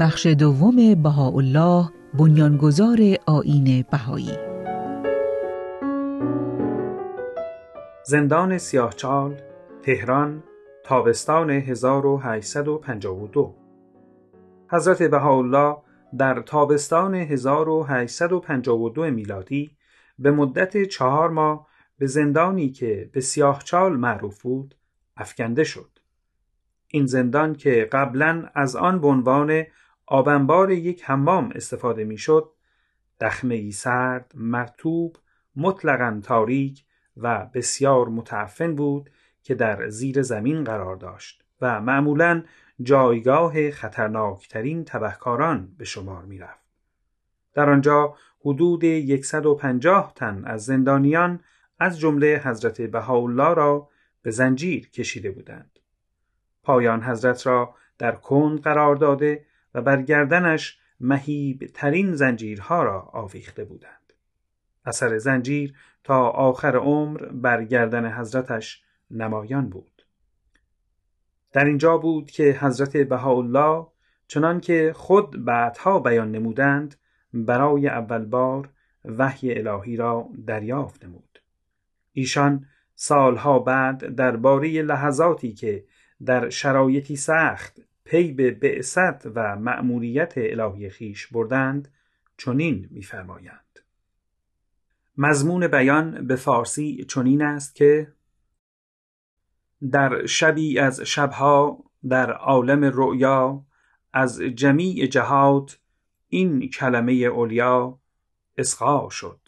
بخش دوم بهاءالله بنیانگذار آین بهایی زندان سیاهچال تهران تابستان 1852 حضرت بهاءالله در تابستان 1852 میلادی به مدت چهار ماه به زندانی که به سیاهچال معروف بود افکنده شد. این زندان که قبلا از آن به عنوان آبنبار یک حمام استفاده می‌شد، دخمه سرد، مرتوب، مطلقا تاریک و بسیار متعفن بود که در زیر زمین قرار داشت و معمولا جایگاه خطرناکترین تبهکاران به شمار می رفت. در آنجا حدود 150 تن از زندانیان از جمله حضرت بهاءالله را به زنجیر کشیده بودند. پایان حضرت را در کند قرار داده و بر گردنش مهیب ترین زنجیرها را آویخته بودند. اثر زنجیر تا آخر عمر بر گردن حضرتش نمایان بود. در اینجا بود که حضرت بهاءالله چنان که خود بعدها بیان نمودند برای اول بار وحی الهی را دریافت نمود. ایشان سالها بعد درباره لحظاتی که در شرایطی سخت پی به بعثت و مأموریت الهی خیش بردند چنین می‌فرمایند. مضمون بیان به فارسی چنین است که در شبی از شبها در عالم رؤیا از جمیع جهات این کلمه اولیا اسقا شد.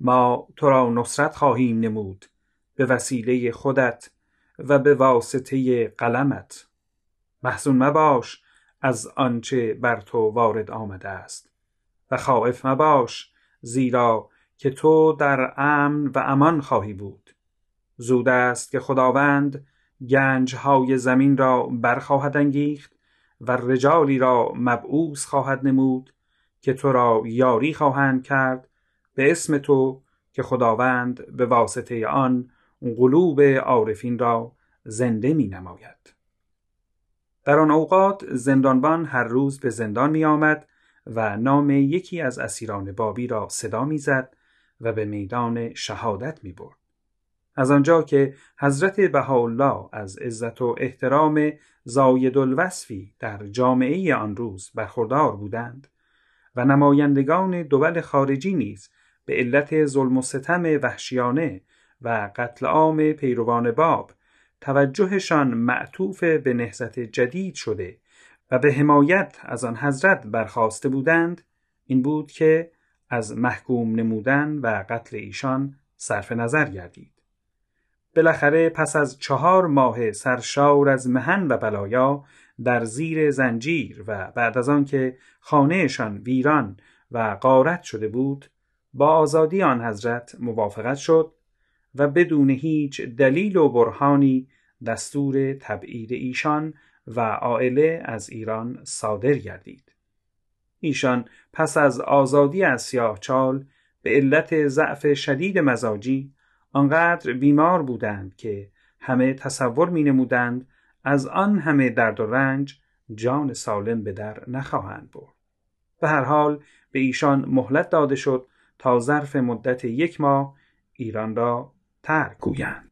ما تو را نصرت خواهیم نمود به وسیله خودت و به واسطه قلمت. محزون مباش از آنچه بر تو وارد آمده است و خائف مباش زیرا که تو در امن و امان خواهی بود زود است که خداوند گنجهای زمین را برخواهد انگیخت و رجالی را مبعوث خواهد نمود که تو را یاری خواهند کرد به اسم تو که خداوند به واسطه آن قلوب عارفین را زنده می نماید. در آن اوقات زندانبان هر روز به زندان می آمد و نام یکی از اسیران بابی را صدا می زد و به میدان شهادت می برد. از آنجا که حضرت بهاءالله از عزت و احترام زاید الوصفی در جامعه آن روز برخوردار بودند و نمایندگان دول خارجی نیز به علت ظلم و ستم وحشیانه و قتل عام پیروان باب توجهشان معطوف به نهضت جدید شده و به حمایت از آن حضرت برخواسته بودند این بود که از محکوم نمودن و قتل ایشان صرف نظر گردید. بالاخره پس از چهار ماه سرشار از مهن و بلایا در زیر زنجیر و بعد از آنکه خانهشان ویران و غارت شده بود با آزادی آن حضرت موافقت شد و بدون هیچ دلیل و برهانی دستور تبعید ایشان و عائله از ایران صادر گردید. ایشان پس از آزادی از سیاهچال به علت ضعف شدید مزاجی آنقدر بیمار بودند که همه تصور می نمودند از آن همه درد و رنج جان سالم به در نخواهند برد. به هر حال به ایشان مهلت داده شد تا ظرف مدت یک ماه ایران را ترک گویند.